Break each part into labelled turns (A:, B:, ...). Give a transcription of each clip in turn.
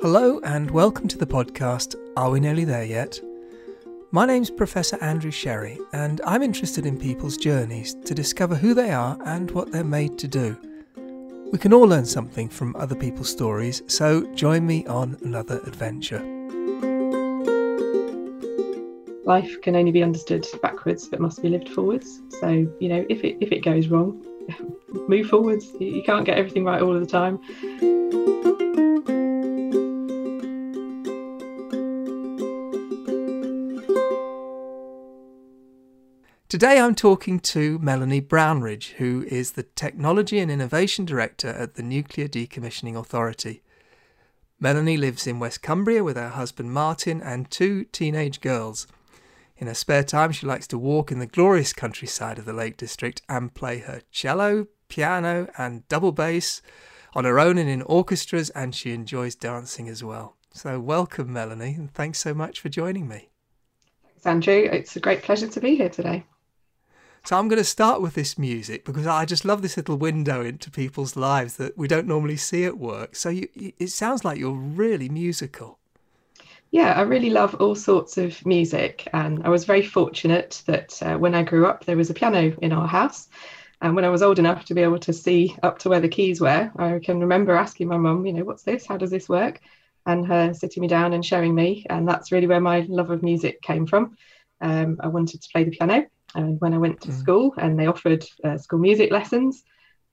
A: Hello, and welcome to the podcast Are We Nearly There Yet? My name's Professor Andrew Sherry, and I'm interested in people's journeys to discover who they are and what they're made to do. We can all learn something from other people's stories, so join me on another adventure.
B: Life can only be understood backwards but must be lived forwards. So, you know, if it if it goes wrong, move forwards. You can't get everything right all of the time.
A: Today I'm talking to Melanie Brownridge, who is the Technology and Innovation Director at the Nuclear Decommissioning Authority. Melanie lives in West Cumbria with her husband Martin and two teenage girls. In her spare time, she likes to walk in the glorious countryside of the Lake District and play her cello, piano, and double bass on her own and in orchestras, and she enjoys dancing as well. So, welcome, Melanie, and thanks so much for joining me.
B: Thanks, Andrew. It's a great pleasure to be here today.
A: So I'm going to start with this music because I just love this little window into people's lives that we don't normally see at work. So you, it sounds like you're really musical.
B: Yeah, I really love all sorts of music. And I was very fortunate that uh, when I grew up, there was a piano in our house. And when I was old enough to be able to see up to where the keys were, I can remember asking my mum, you know, what's this? How does this work? And her sitting me down and showing me. And that's really where my love of music came from. Um, I wanted to play the piano and when I went to mm. school and they offered uh, school music lessons,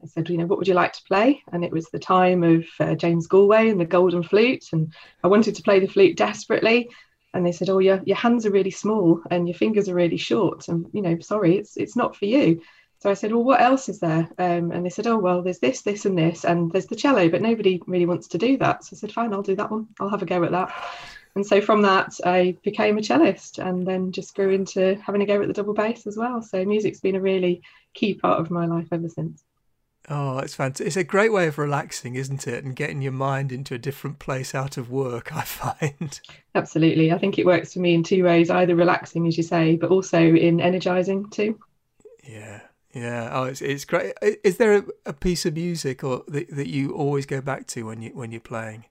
B: I said, you know, what would you like to play? And it was the time of uh, James Galway and the Golden Flute. And I wanted to play the flute desperately. And they said, oh, your, your hands are really small and your fingers are really short. And, you know, sorry, it's, it's not for you. So I said, well, what else is there? Um, and they said, oh, well, there's this, this, and this. And there's the cello, but nobody really wants to do that. So I said, fine, I'll do that one. I'll have a go at that. And so from that, I became a cellist and then just grew into having a go at the double bass as well. So music's been a really key part of my life ever since.
A: Oh, it's fantastic. It's a great way of relaxing, isn't it? And getting your mind into a different place out of work, I find.
B: Absolutely. I think it works for me in two ways either relaxing, as you say, but also in energizing too.
A: Yeah. Yeah. Oh, it's, it's great. Is there a, a piece of music or that, that you always go back to when you when you're playing?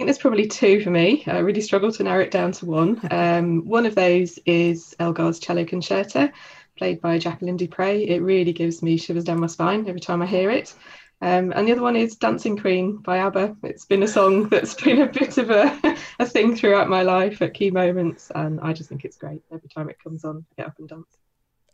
B: Think there's probably two for me. I really struggle to narrow it down to one. Um, one of those is Elgar's Cello Concerto, played by Jacqueline du Pré. It really gives me shivers down my spine every time I hear it. Um, and the other one is Dancing Queen by ABBA. It's been a song that's been a bit of a, a thing throughout my life at key moments, and I just think it's great. Every time it comes on, I get up and dance.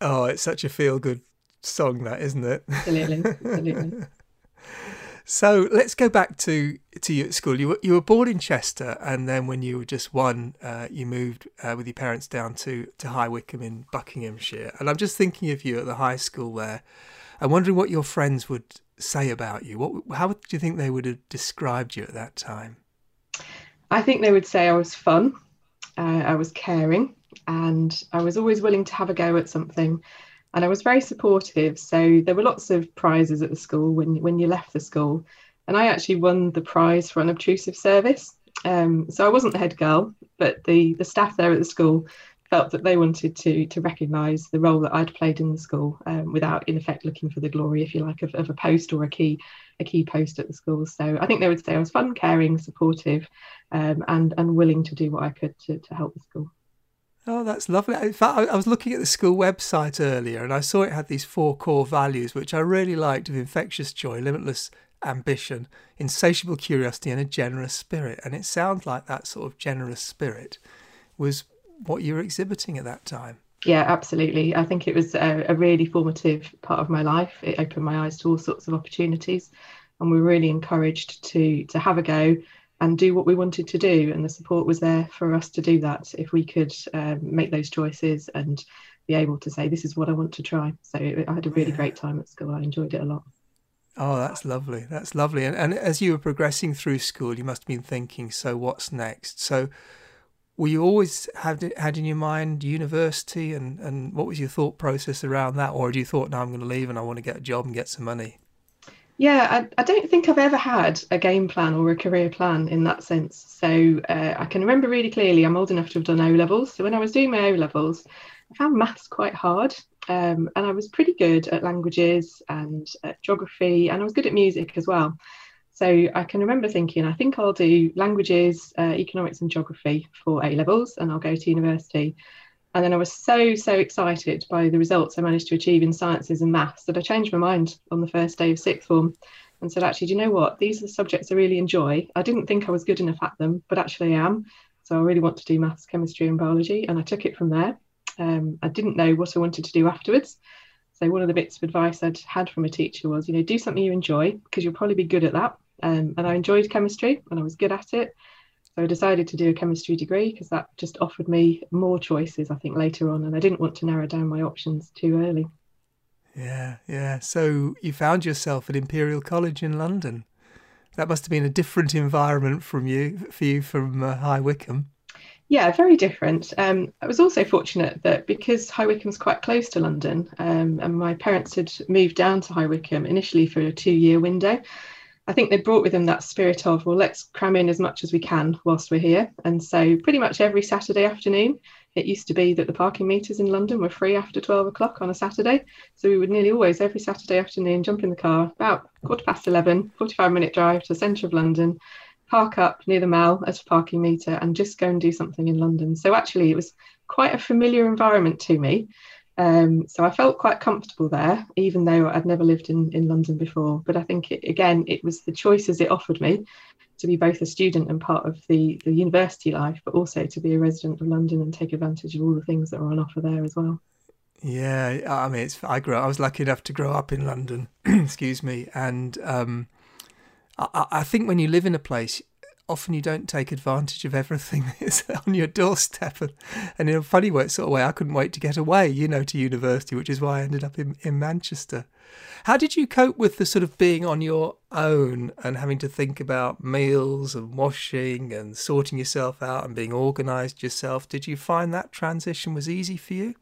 A: Oh, it's such a feel good song, that isn't it?
B: Absolutely, absolutely.
A: So let's go back to to you at school. You were you were born in Chester, and then when you were just one, uh, you moved uh, with your parents down to to High Wycombe in Buckinghamshire. And I'm just thinking of you at the high school there. I'm wondering what your friends would say about you. What how do you think they would have described you at that time?
B: I think they would say I was fun, uh, I was caring, and I was always willing to have a go at something and I was very supportive. So there were lots of prizes at the school when when you left the school, and I actually won the prize for unobtrusive service. Um, so I wasn't the head girl, but the the staff there at the school felt that they wanted to to recognise the role that I'd played in the school um, without, in effect, looking for the glory, if you like, of, of a post or a key a key post at the school. So I think they would say I was fun, caring, supportive, um, and and willing to do what I could to, to help the school.
A: Oh, that's lovely. In fact, I was looking at the school website earlier and I saw it had these four core values, which I really liked of infectious joy, limitless ambition, insatiable curiosity, and a generous spirit. And it sounds like that sort of generous spirit was what you were exhibiting at that time.
B: Yeah, absolutely. I think it was a, a really formative part of my life. It opened my eyes to all sorts of opportunities, and we were really encouraged to to have a go and do what we wanted to do. And the support was there for us to do that if we could um, make those choices and be able to say, this is what I want to try. So I had a really yeah. great time at school. I enjoyed it a lot.
A: Oh, that's lovely. That's lovely. And, and as you were progressing through school, you must have been thinking, so what's next? So were you always had had in your mind university and, and what was your thought process around that? Or had you thought, no, I'm going to leave and I want to get a job and get some money?
B: Yeah, I, I, don't think I've ever had a game plan or a career plan in that sense. So uh, I can remember really clearly, I'm old enough to have done O levels. So when I was doing my O levels, I found maths quite hard. Um, and I was pretty good at languages and at geography, and I was good at music as well. So I can remember thinking, I think I'll do languages, uh, economics, and geography for A levels, and I'll go to university. And then I was so, so excited by the results I managed to achieve in sciences and maths that I changed my mind on the first day of sixth form and said, actually, do you know what? These are the subjects I really enjoy. I didn't think I was good enough at them, but actually I am. So I really want to do maths, chemistry, and biology. And I took it from there. Um, I didn't know what I wanted to do afterwards. So one of the bits of advice I'd had from a teacher was, you know, do something you enjoy because you'll probably be good at that. Um, and I enjoyed chemistry and I was good at it. So I decided to do a chemistry degree because that just offered me more choices, I think, later on. And I didn't want to narrow down my options too early.
A: Yeah, yeah. So you found yourself at Imperial College in London. That must have been a different environment from you for you from uh, High Wycombe.
B: Yeah, very different. Um, I was also fortunate that because High Wycombe's quite close to London, um, and my parents had moved down to High Wycombe initially for a two-year window. I think they brought with them that spirit of, well, let's cram in as much as we can whilst we're here. And so, pretty much every Saturday afternoon, it used to be that the parking meters in London were free after 12 o'clock on a Saturday. So, we would nearly always, every Saturday afternoon, jump in the car about quarter past 11, 45 minute drive to the centre of London, park up near the Mall at a parking meter, and just go and do something in London. So, actually, it was quite a familiar environment to me. Um, so I felt quite comfortable there, even though I'd never lived in, in London before. But I think, it, again, it was the choices it offered me to be both a student and part of the, the university life, but also to be a resident of London and take advantage of all the things that are on offer there as well.
A: Yeah, I mean, it's, I grew. I was lucky enough to grow up in London. excuse me, and um, I, I think when you live in a place, often you don't take advantage of everything that's on your doorstep. And, and in a funny way, sort of way, I couldn't wait to get away, you know, to university, which is why I ended up in, in Manchester. How did you cope with the sort of being on your own and having to think about meals and washing and sorting yourself out and being organised yourself? Did you find that transition was easy for you?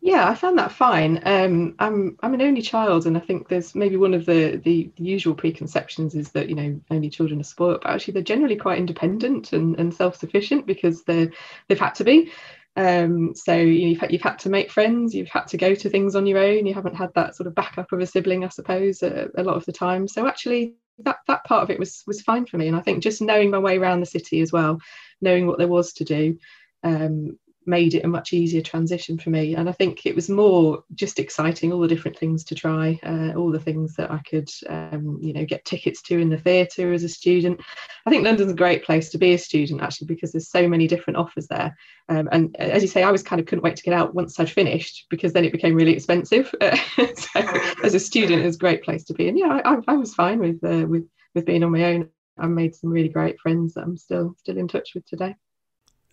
B: Yeah, I found that fine. Um, I'm I'm an only child, and I think there's maybe one of the, the usual preconceptions is that you know only children are spoiled, but actually they're generally quite independent and, and self sufficient because they they've had to be. Um, so you've had, you've had to make friends, you've had to go to things on your own. You haven't had that sort of backup of a sibling, I suppose, a, a lot of the time. So actually, that that part of it was was fine for me. And I think just knowing my way around the city as well, knowing what there was to do, um, made it a much easier transition for me. And I think it was more just exciting, all the different things to try, uh, all the things that I could, um, you know, get tickets to in the theatre as a student. I think London's a great place to be a student actually because there's so many different offers there. Um, and as you say, I was kind of couldn't wait to get out once I'd finished because then it became really expensive. so as a student, it was a great place to be. And yeah, I, I was fine with uh, with with being on my own. I made some really great friends that I'm still still in touch with today.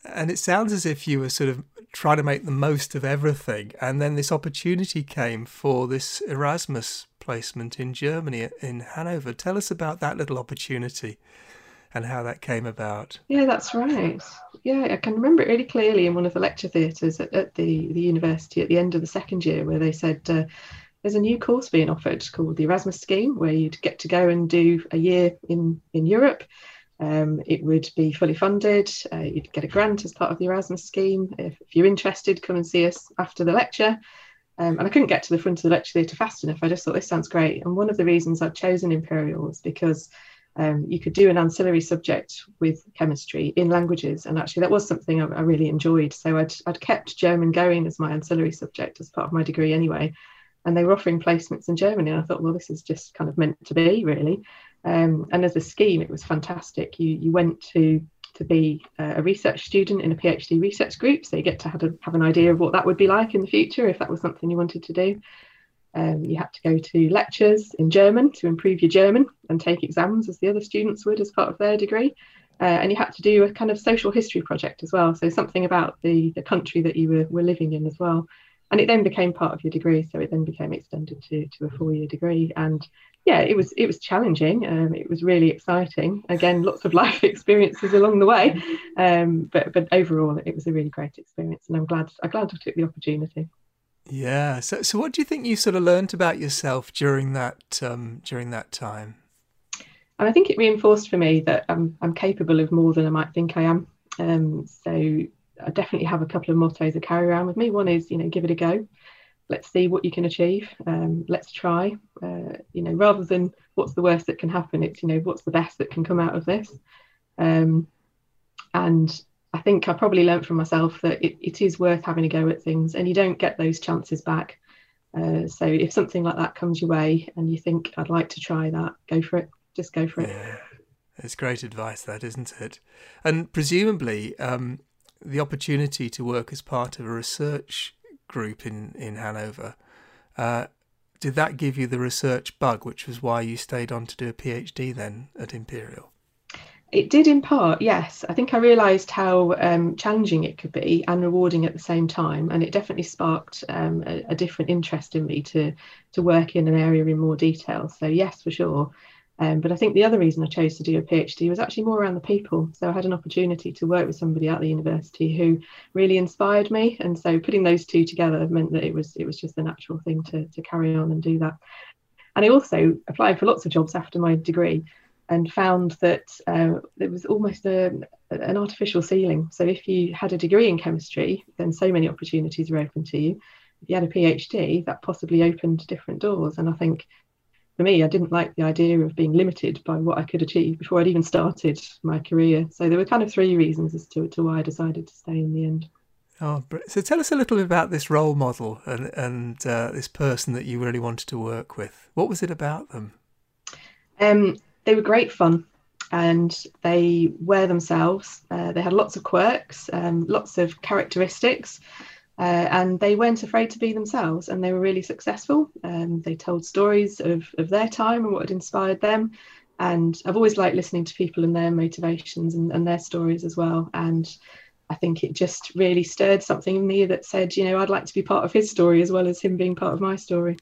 A: And it sounds as if you were sort of trying to make the most of everything. And then this opportunity came for this Erasmus placement in Germany, in Hanover. Tell us about that little opportunity and how that came about.
B: Yeah, that's right. Yeah, I can remember it really clearly in one of the lecture theatres at, at, the, the university at the end of the second year, where they said, uh, there's a new course being offered called the Erasmus Scheme, where you'd get to go and do a year in, in Europe um, it would be fully funded. Uh, you'd get a grant as part of the Erasmus scheme. If, if you're interested, come and see us after the lecture. Um, and I couldn't get to the front of the lecture theatre fast enough. I just thought this sounds great. And one of the reasons I'd chosen Imperial was because um, you could do an ancillary subject with chemistry in languages. And actually, that was something I, I really enjoyed. So I'd, I'd kept German going as my ancillary subject as part of my degree anyway. And they were offering placements in Germany. And I thought, well, this is just kind of meant to be, really. Um, and as a scheme, it was fantastic. You you went to to be a research student in a PhD research group, so you get to have, a, have an idea of what that would be like in the future if that was something you wanted to do. Um, you had to go to lectures in German to improve your German and take exams as the other students would as part of their degree. Uh, and you had to do a kind of social history project as well, so something about the, the country that you were, were living in as well. And it then became part of your degree, so it then became extended to, to a four year degree. And yeah, it was it was challenging. Um, it was really exciting. Again, lots of life experiences along the way, um, but but overall, it was a really great experience, and I'm glad I'm glad I took the opportunity.
A: Yeah. So so what do you think you sort of learned about yourself during that um, during that time?
B: And I think it reinforced for me that I'm I'm capable of more than I might think I am. Um, so I definitely have a couple of mottos I carry around with me. One is, you know, give it a go. let's see what you can achieve. Um, let's try. Uh, you know, rather than what's the worst that can happen, it's you know what's the best that can come out of this. Um, and I think I probably learned from myself that it, it is worth having a go at things, and you don't get those chances back. Uh, so if something like that comes your way and you think I'd like to try that, go for it. Just go for it.
A: Yeah, it's great advice, that isn't it? And presumably, um, the opportunity to work as part of a research group in in Hanover. Uh, did that give you the research bug, which was why you stayed on to do a PhD then at Imperial?
B: It did in part, yes. I think I realised how um, challenging it could be and rewarding at the same time, and it definitely sparked um, a, a, different interest in me to to work in an area in more detail. So yes, for sure. Um, but I think the other reason I chose to do a PhD was actually more around the people. So I had an opportunity to work with somebody at the university who really inspired me, and so putting those two together meant that it was it was just a natural thing to to carry on and do that. And I also applied for lots of jobs after my degree, and found that uh, there was almost a, an artificial ceiling. So if you had a degree in chemistry, then so many opportunities were open to you. If you had a PhD, that possibly opened different doors. And I think for me, I didn't like the idea of being limited by what I could achieve before I'd even started my career. So there were kind of three reasons as to, to why I decided to stay in the end.
A: Oh, so tell us a little bit about this role model and, and uh, this person that you really wanted to work with. What was it about them?
B: Um, they were great fun and they were themselves. Uh, they had lots of quirks, um, lots of characteristics. Uh, and they weren't afraid to be themselves and they were really successful. Um, they told stories of, of their time and what had inspired them. And I've always liked listening to people and their motivations and, and their stories as well. And I think it just really stirred something in me that said, you know, I'd like to be part of his story as well as him being part of my story.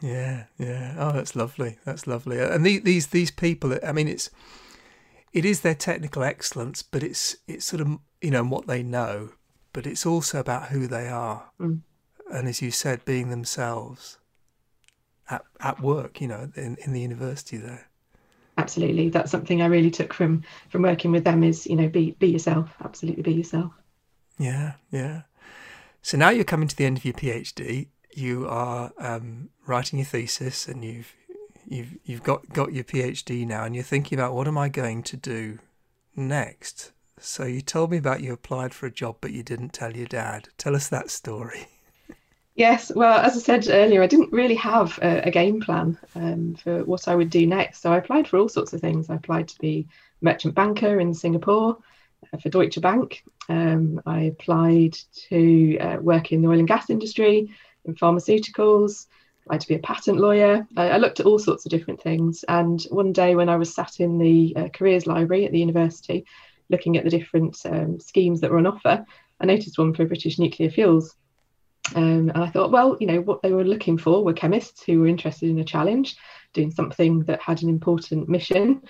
A: Yeah, yeah. Oh, that's lovely. That's lovely. And these these these people. I mean, it's it is their technical excellence, but it's it's sort of you know what they know but it's also about who they are. Mm. And as you said, being themselves at, at work, you know, in, in the university there.
B: Absolutely. That's something I really took from from working with them is, you know, be be yourself. Absolutely be yourself.
A: Yeah, yeah. So now you're coming to the end of your PhD. You are um, writing your thesis, and you've you've you've got got your PhD now, and you're thinking about what am I going to do next? So you told me about you applied for a job, but you didn't tell your dad. Tell us that story.
B: Yes, well, as I said earlier, I didn't really have a, a game plan um, for what I would do next. So I applied for all sorts of things. I applied to be merchant banker in Singapore uh, for Deutsche Bank. Um, I applied to uh, work in the oil and gas industry, in pharmaceuticals. I applied to be a patent lawyer. I, I, looked at all sorts of different things. And one day, when I was sat in the uh, careers library at the university, looking at the different um, schemes that were on offer, I noticed one for British nuclear fuels. Um, and I thought, well, you know, what they were looking for were chemists who were interested in a challenge, doing something that had an important mission.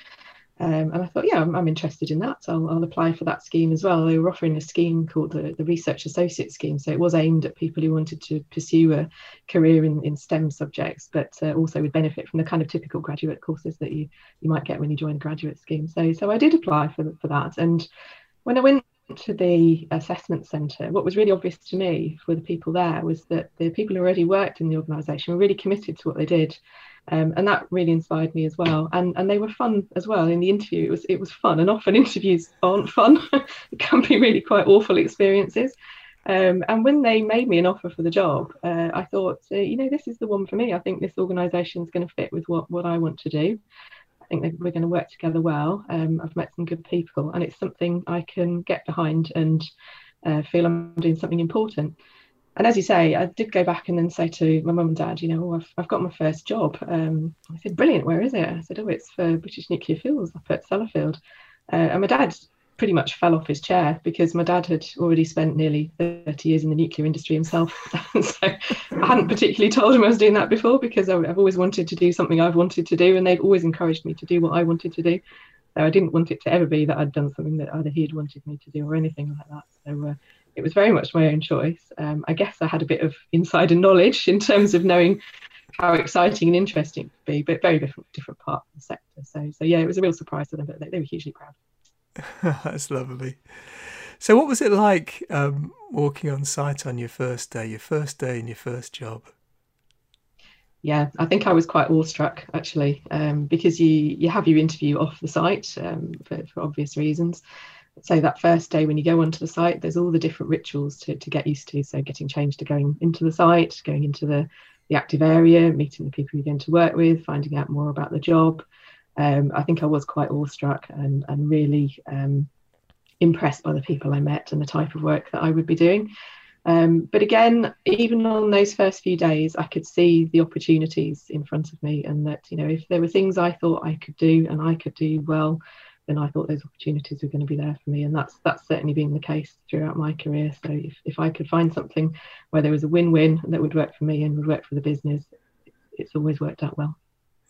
B: Um, and I thought, yeah, I'm, I'm interested in that. So I'll, I'll, apply for that scheme as well. They were offering a scheme called the, the Research Associate Scheme. So it was aimed at people who wanted to pursue a career in, in STEM subjects, but uh, also would benefit from the kind of typical graduate courses that you, you might get when you join a graduate scheme. So, so I did apply for, for that. And when I went to the assessment centre, what was really obvious to me for the people there was that the people who already worked in the organisation were really committed to what they did. Um, and that really inspired me as well. And and they were fun as well. In the interview, it was it was fun. And often interviews aren't fun; it can be really quite awful experiences. Um, and when they made me an offer for the job, uh, I thought, uh, you know, this is the one for me. I think this organisation is going to fit with what what I want to do. I think that we're going to work together well. Um, I've met some good people, and it's something I can get behind and uh, feel I'm doing something important and as you say, I did go back and then say to my mum and dad, you know, oh, I've, I've got my first job. Um, I said, brilliant, where is it? I said, oh, it's for British Nuclear Fuels up at Sellafield. Uh, and my dad pretty much fell off his chair because my dad had already spent nearly 30 years in the nuclear industry himself. so I hadn't particularly told him I was doing that before because I've always wanted to do something I've wanted to do, and they've always encouraged me to do what I wanted to do. So I didn't want it to ever be that I'd done something that either he had wanted me to do or anything like that. So uh, it was very much my own choice. Um, I guess I had a bit of insider knowledge in terms of knowing how exciting and interesting it could be, but very different different part of the sector. So so yeah, it was a real surprise to them, but they, they were hugely proud.
A: That's lovely. So, what was it like um, walking on site on your first day, your first day in your first job?
B: Yeah, I think I was quite awestruck actually, um, because you you have your interview off the site um, for, for obvious reasons. So that first day when you go onto the site, there's all the different rituals to, to get used to. So getting changed to going into the site, going into the, the active area, meeting the people you're going to work with, finding out more about the job. Um, I think I was quite awestruck and, and really um, impressed by the people I met and the type of work that I would be doing. Um, but again, even on those first few days, I could see the opportunities in front of me, and that you know, if there were things I thought I could do and I could do well, then I thought those opportunities were going to be there for me, and that's that's certainly been the case throughout my career. So if if I could find something where there was a win-win that would work for me and would work for the business, it's always worked out well.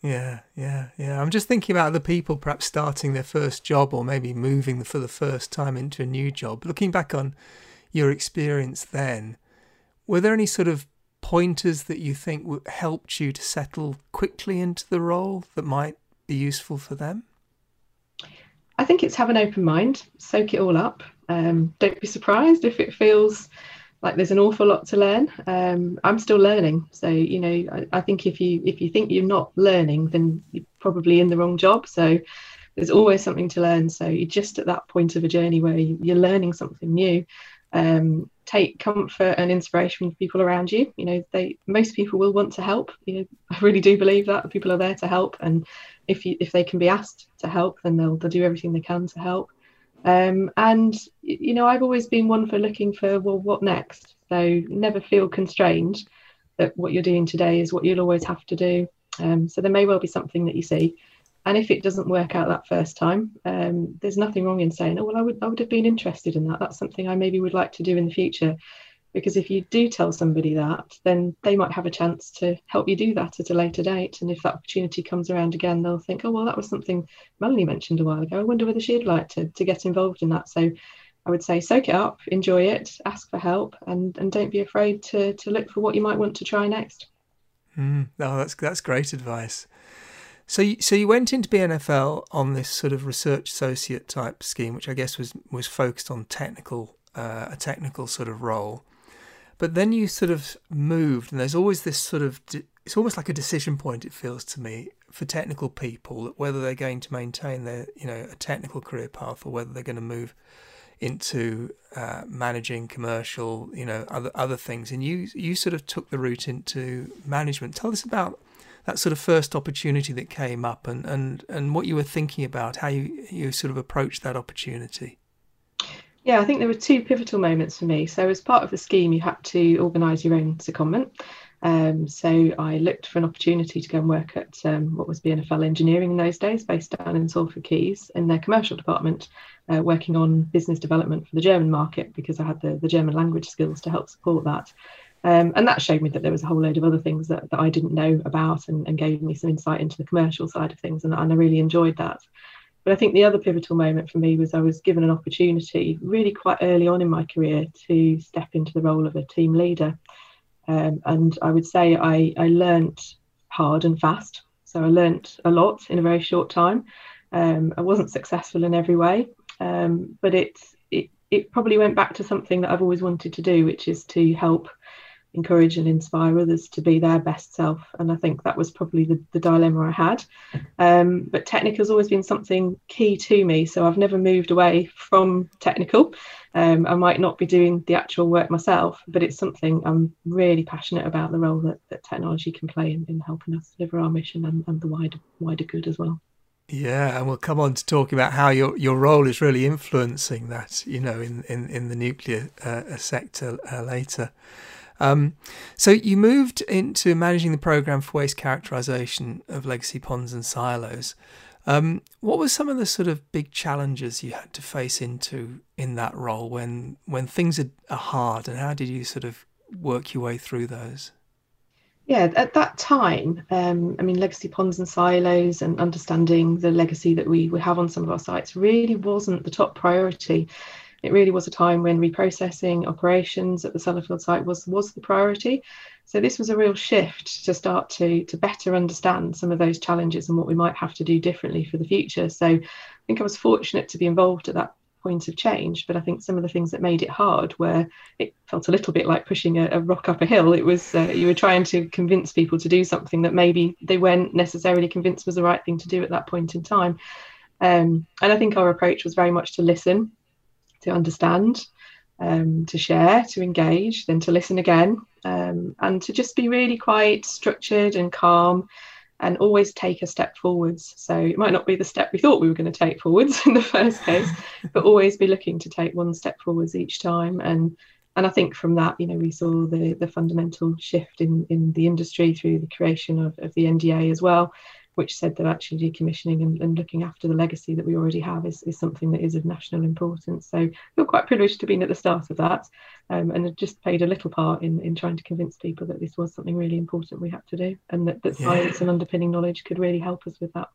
A: Yeah, yeah, yeah. I'm just thinking about the people perhaps starting their first job or maybe moving for the first time into a new job. Looking back on your experience then, were there any sort of pointers that you think helped you to settle quickly into the role that might be useful for them?
B: I think it's have an open mind, soak it all up. Um, don't be surprised if it feels like there's an awful lot to learn. Um, I'm still learning, so you know, I, I, think if you if you think you're not learning, then you're probably in the wrong job. So there's always something to learn. So you're just at that point of a journey where you're learning something new. Um, take comfort and inspiration from people around you. You know, they most people will want to help. You know, I really do believe that people are there to help, and if you if they can be asked to help, then they'll they'll do everything they can to help. Um, and you know, I've always been one for looking for well, what next. So never feel constrained that what you're doing today is what you'll always have to do. Um, so there may well be something that you see, and if it doesn't work out that first time, um, there's nothing wrong in saying, "Oh well, I would I would have been interested in that. That's something I maybe would like to do in the future." because if you do tell somebody that then they might have a chance to help you do that at a later date. And if that opportunity comes around again they'll think oh well that was something melanie mentioned a while ago. I wonder whether she'd like to, to get involved in that. So i would say soak it up enjoy it ask for help and and don't be afraid to to look for what you might want to try next.
A: Mm, that's that's great advice so you, so you went into BNFL on this sort of research associate type scheme, which I guess was was focused on technical uh, a technical sort of role. But then you sort of moved, and there's always this sort of it's almost like a decision point. It feels to me for technical people whether they're going to maintain their you know a technical career path or whether they're going to move into uh, managing commercial, you know, other other things. And you you sort of took the route into management. Tell us about that sort of first opportunity that came up and, and, and what you were thinking about, how you, you sort of approached that opportunity.
B: Yeah, I think there were two pivotal moments for me. So, as part of the scheme, you had to organise your own secondment. Um, so, I looked for an opportunity to go and work at um, what was BNFL Engineering in those days, based down in Salford Quays, in their commercial department, uh, working on business development for the German market because I had the, the German language skills to help support that. Um, and that showed me that there was a whole load of other things that, that I didn't know about and, and gave me some insight into the commercial side of things. And, and I really enjoyed that. But I think the other pivotal moment for me was I was given an opportunity really quite early on in my career to step into the role of a team leader. Um, and I would say I, I learnt hard and fast. So I learnt a lot in a very short time. Um, I wasn't successful in every way, um, but it, it, it probably went back to something that I've always wanted to do, which is to help encourage and inspire others to be their best self. And I think that was probably the, the dilemma I had. Um, but technical has always been something key to me. So I've never moved away from technical. Um, I might not be doing the actual work myself, but it's something I'm really passionate about the role that, that technology can play in, in helping us deliver our mission and, and the wider wider good as well.
A: Yeah, and we'll come on to talking about how your, your role is really influencing that, you know, in, in, in the nuclear uh, sector uh, later. Um, so you moved into managing the program for waste characterization of legacy ponds and silos. Um, what were some of the sort of big challenges you had to face into in that role when when things are, are hard, and how did you sort of work your way through those?
B: Yeah, at that time, um, I mean, legacy ponds and silos and understanding the legacy that we, we have on some of our sites really wasn't the top priority. It really was a time when reprocessing operations at the Sellafield site was was the priority. So this was a real shift to start to to better understand some of those challenges and what we might have to do differently for the future. So I think I was fortunate to be involved at that point of change. But I think some of the things that made it hard where it felt a little bit like pushing a, a rock up a hill. It was uh, you were trying to convince people to do something that maybe they weren't necessarily convinced was the right thing to do at that point in time. Um, and I think our approach was very much to listen, to understand, um, to share, to engage, then to listen again, um, and to just be really quite structured and calm and always take a step forwards. So it might not be the step we thought we were going to take forwards in the first case, but always be looking to take one step forwards each time. And and I think from that, you know, we saw the the fundamental shift in in the industry through the creation of, of the NDA as well, which said that actually decommissioning and, and looking after the legacy that we already have is, is something that is of national importance. So I feel quite privileged to have been at the start of that um, and just played a little part in, in trying to convince people that this was something really important we had to do and that, that yeah. science and underpinning knowledge could really help us with that.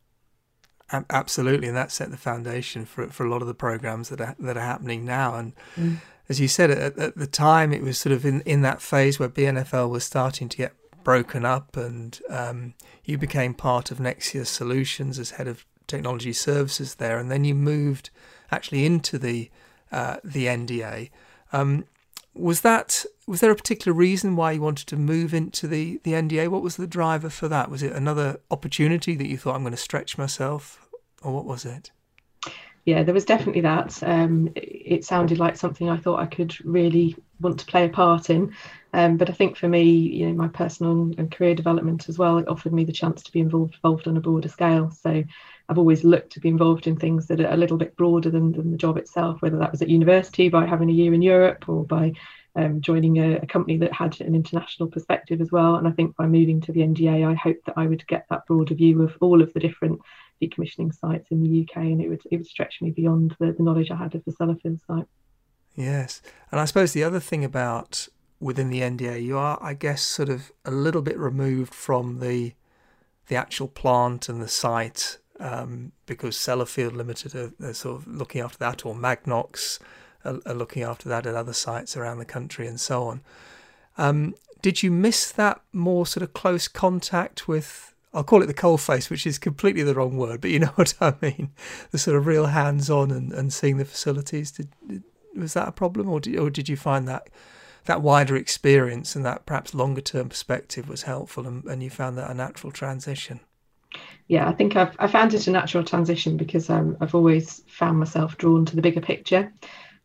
A: Absolutely, and that set the foundation for for a lot of the programs that are that are happening now. And mm. as you said, at, at, the time, it was sort of in, in that phase where BNFL was starting to get broken up, and um, you became part of Nexia Solutions as head of technology services there, and then you moved actually into the uh, the NDA. Um, was that was there a particular reason why you wanted to move into the the NDA? What was the driver for that? Was it another opportunity that you thought I'm going to stretch myself, or what was it?
B: yeah, there was definitely that. Um, it sounded like something I thought I could really want to play a part in. Um, but I think for me, you know, my personal and career development as well, it offered me the chance to be involved, involved on a broader scale. So I've always looked to be involved in things that are a little bit broader than, than the job itself, whether that was at university by having a year in Europe or by um, joining a, a, company that had an international perspective as well. And I think by moving to the NDA, I hoped that I would get that broader view of all of the different decommissioning sites in the UK, and it would it would stretch me beyond the, the knowledge I had of the Sellafield site.
A: Yes, and I suppose the other thing about within the NDA, you are, I guess, sort of a little bit removed from the the actual plant and the site um, because Sellafield Limited are, are, sort of looking after that, or Magnox are, are, looking after that at other sites around the country, and so on. Um, did you miss that more sort of close contact with I'll call it the coal face, which is completely the wrong word, but you know what I mean. The sort of real hands on and, and seeing the facilities. Did, did, was that a problem, or did, or did you find that that wider experience and that perhaps longer term perspective was helpful and, and you found that a natural transition?
B: Yeah, I think I've I found it a natural transition because um, I've always found myself drawn to the bigger picture.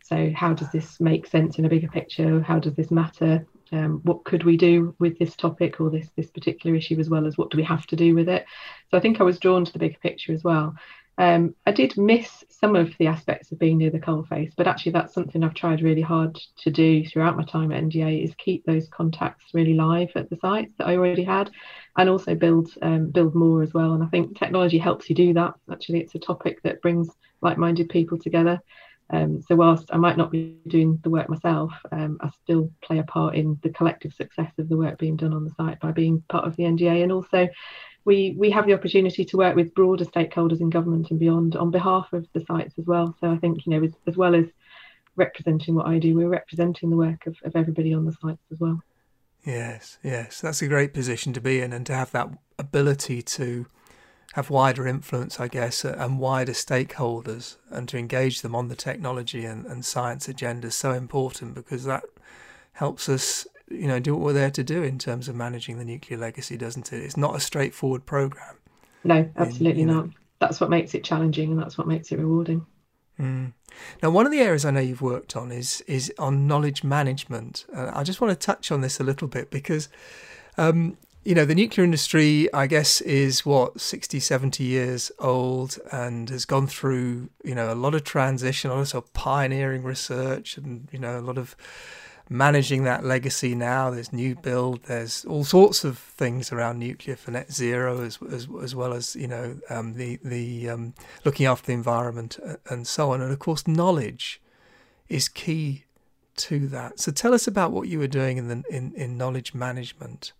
B: So, how does this make sense in a bigger picture? How does this matter? um, what could we do with this topic or this this particular issue as well as what do we have to do with it so i think i was drawn to the bigger picture as well um, i did miss some of the aspects of being near the coalface but actually that's something i've tried really hard to do throughout my time at NDA is keep those contacts really live at the sites that i already had and also build um, build more as well and i think technology helps you do that actually it's a topic that brings like-minded people together um, so whilst I might not be doing the work myself, um, I still play a part in the collective success of the work being done on the site by being part of the NDA. And also, we we have the opportunity to work with broader stakeholders in government and beyond on behalf of the sites as well. So I think you know as, as well as representing what I do, we're representing the work of, of everybody on the sites as well.
A: Yes, yes, that's a great position to be in, and to have that ability to have wider influence, I guess, and wider stakeholders, and to engage them on the technology and, and science agenda is so important because that helps us, you know, do what we're there to do in terms of managing the nuclear legacy, doesn't it? It's not a straightforward program.
B: No, absolutely in, not. Know. That's what makes it challenging, and that's what makes it rewarding.
A: Mm. Now, one of the areas I know you've worked on is is on knowledge management. Uh, I just want to touch on this a little bit because um, you know, the nuclear industry, I guess, is what, 60, 70 years old and has gone through, you know, a lot of transition, a lot of pioneering research and, you know, a lot of managing that legacy now. There's new build, there's all sorts of things around nuclear for net zero, as as, as well as, you know, um, the, the um, looking after the environment uh, and so on. And of course, knowledge is key to that. So tell us about what you were doing in, the, in, in knowledge management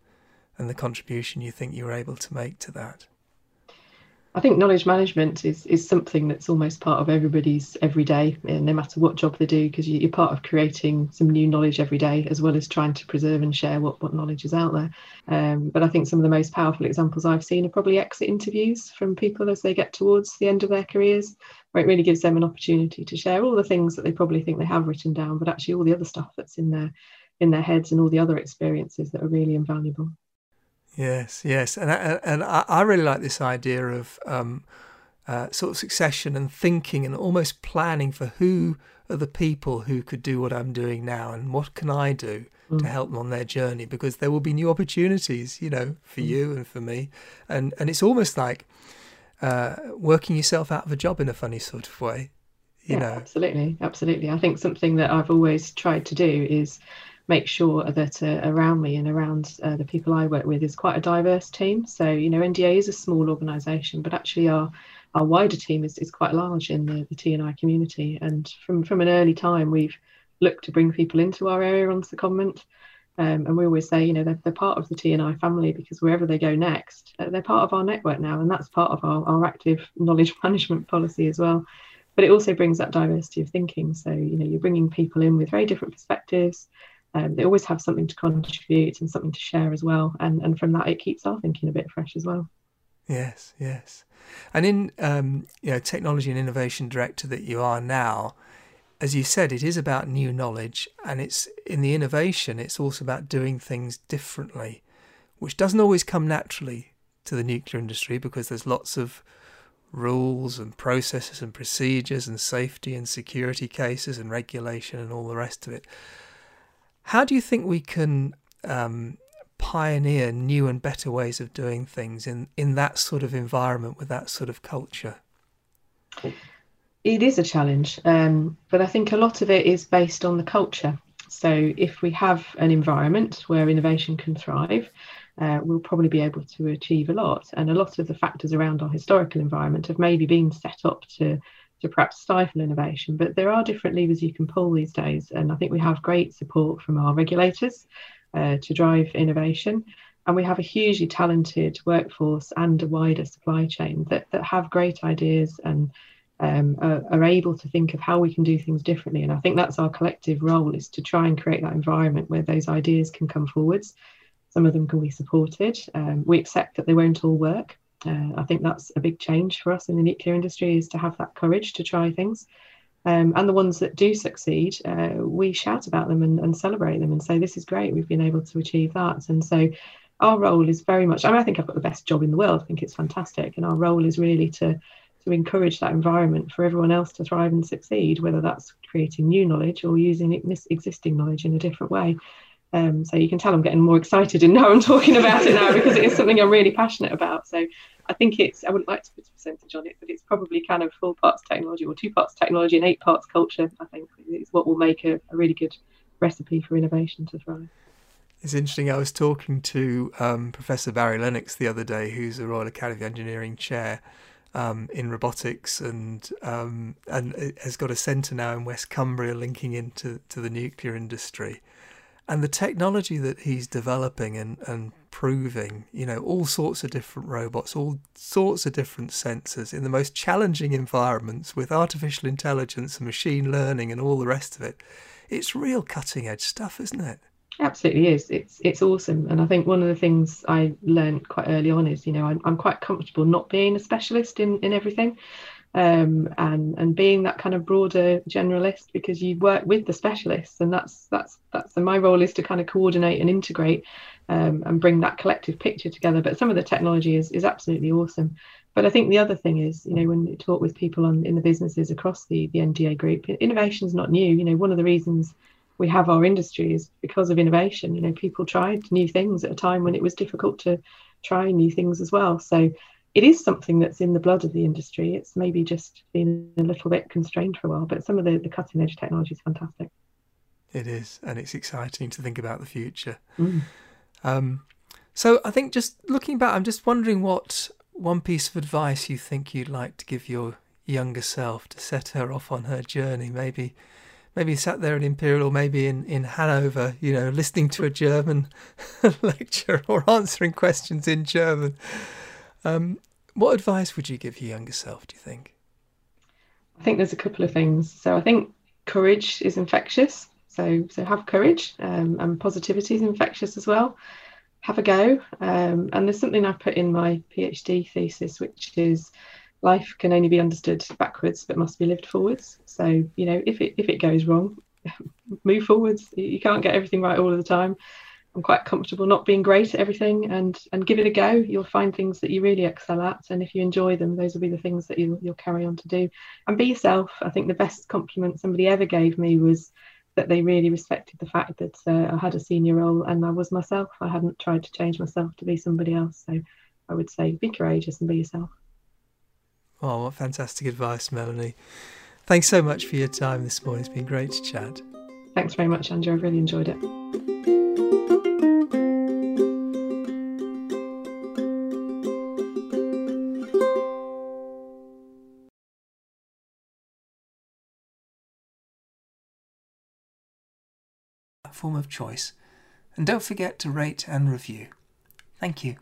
A: and the contribution you think you were able to make to that?
B: I think knowledge management is is something that's almost part of everybody's everyday, eh, no matter what job they do, because you're part of creating some new knowledge every day, as well as trying to preserve and share what, what knowledge is out there. Um, but I think some of the most powerful examples I've seen are probably exit interviews from people as they get towards the end of their careers, where it really gives them an opportunity to share all the things that they probably think they have written down, but actually all the other stuff that's in their in their heads and all the other experiences that are really invaluable.
A: Yes, yes, and I, and I really like this idea of um, uh, sort of succession and thinking and almost planning for who are the people who could do what I'm doing now and what can I do mm. to help them on their journey because there will be new opportunities, you know, for mm. you and for me, and and it's almost like uh, working yourself out of a job in a funny sort of way, you
B: yeah,
A: know.
B: Absolutely, absolutely. I think something that I've always tried to do is make sure that uh, around me and around uh, the people I work with is quite a diverse team. So, you know, NDA is a small organisation, but actually our our wider team is, is quite large in the, the TNI community. And from, from an early time, we've looked to bring people into our area on the comment. Um, and we always say, you know, they're, they're part of the TNI family because wherever they go next, uh, they're part of our network now. And that's part of our, our active knowledge management policy as well. But it also brings that diversity of thinking. So, you know, you're bringing people in with very different perspectives, um, they always have something to contribute and something to share as well. And and from that, it keeps our thinking a bit fresh as well.
A: Yes, yes. And in um, you know technology and innovation director that you are now, as you said, it is about new knowledge, and it's in the innovation. It's also about doing things differently, which doesn't always come naturally to the nuclear industry because there's lots of rules and processes and procedures and safety and security cases and regulation and all the rest of it. How do you think we can um, pioneer new and better ways of doing things in, in that sort of environment with that sort of culture?
B: It is a challenge, um, but I think a lot of it is based on the culture. So, if we have an environment where innovation can thrive, uh, we'll probably be able to achieve a lot. And a lot of the factors around our historical environment have maybe been set up to to perhaps stifle innovation. But there are different levers you can pull these days, and I think we have great support from our regulators uh, to drive innovation. And we have a hugely talented workforce and a wider supply chain that, that have great ideas and um, are, are, able to think of how we can do things differently. And I think that's our collective role is to try and create that environment where those ideas can come forwards. Some of them can be supported. Um, we accept that they won't all work, uh, I think that's a big change for us in the nuclear industry is to have that courage to try things. Um, and the ones that do succeed, uh, we shout about them and, and, celebrate them and say, this is great, we've been able to achieve that. And so our role is very much, I mean, I think I've got the best job in the world. I think it's fantastic. And our role is really to, to encourage that environment for everyone else to thrive and succeed, whether that's creating new knowledge or using existing knowledge in a different way. Um, so you can tell I'm getting more excited and now I'm talking about it now because it is something I'm really passionate about. So I think it's, I wouldn't like to put a percentage on it, but it's probably kind of four parts technology or two parts technology and eight parts culture, I think is what will make a, a really good recipe for innovation to thrive.
A: It's interesting. I was talking to um, Professor Barry Lennox the other day, who's a Royal Academy of Engineering chair um, in robotics and um, and has got a centre now in West Cumbria linking into to the nuclear industry and the technology that he's developing and, and proving, you know, all sorts of different robots, all sorts of different sensors in the most challenging environments with artificial intelligence and machine learning and all the rest of it. It's real cutting edge stuff, isn't it?
B: Absolutely is. It's it's awesome, and I think one of the things I learned quite early on is, you know, I'm, I'm quite comfortable not being a specialist in in everything um, and and being that kind of broader generalist because you work with the specialists and that's that's that's and my role is to kind of coordinate and integrate um, and bring that collective picture together. But some of the technology is is absolutely awesome. But I think the other thing is you know when you talk with people on in the businesses across the the NDA group innovation is not new. You know one of the reasons we have our industry is because of innovation. You know people tried new things at a time when it was difficult to try new things as well. So it is something that's in the blood of the industry. It's maybe just been a little bit constrained for a while, but some of the, the cutting edge technology is fantastic.
A: It is, and it's exciting to think about the future. Mm. Um, so I think just looking back, I'm just wondering what one piece of advice you think you'd like to give your younger self to set her off on her journey. Maybe, maybe sat there in Imperial, or maybe in in Hanover, you know, listening to a German lecture or answering questions in German. Um, What advice would you give your younger self, do you think?
B: I think there's a couple of things. So I think courage is infectious. So so have courage, um, and positivity is infectious as well. Have a go. Um, and there's something I put in my PhD thesis, which is life can only be understood backwards, but must be lived forwards. So you know, if it if it goes wrong, move forwards. You can't get everything right all of the time. I'm quite comfortable not being great at everything and and give it a go. You'll find things that you really excel at, and if you enjoy them, those will be the things that you'll you'll carry on to do. And be yourself. I think the best compliment somebody ever gave me was that they really respected the fact that uh, I had a senior role and I was myself. I hadn't tried to change myself to be somebody else. So I would say be courageous and be yourself.
A: Oh, what fantastic advice, Melanie. Thanks so much for your time this morning. It's been great to chat.
B: Thanks very much, Andrew. I've really enjoyed it.
A: Form of choice. And don't forget to rate and review. Thank you.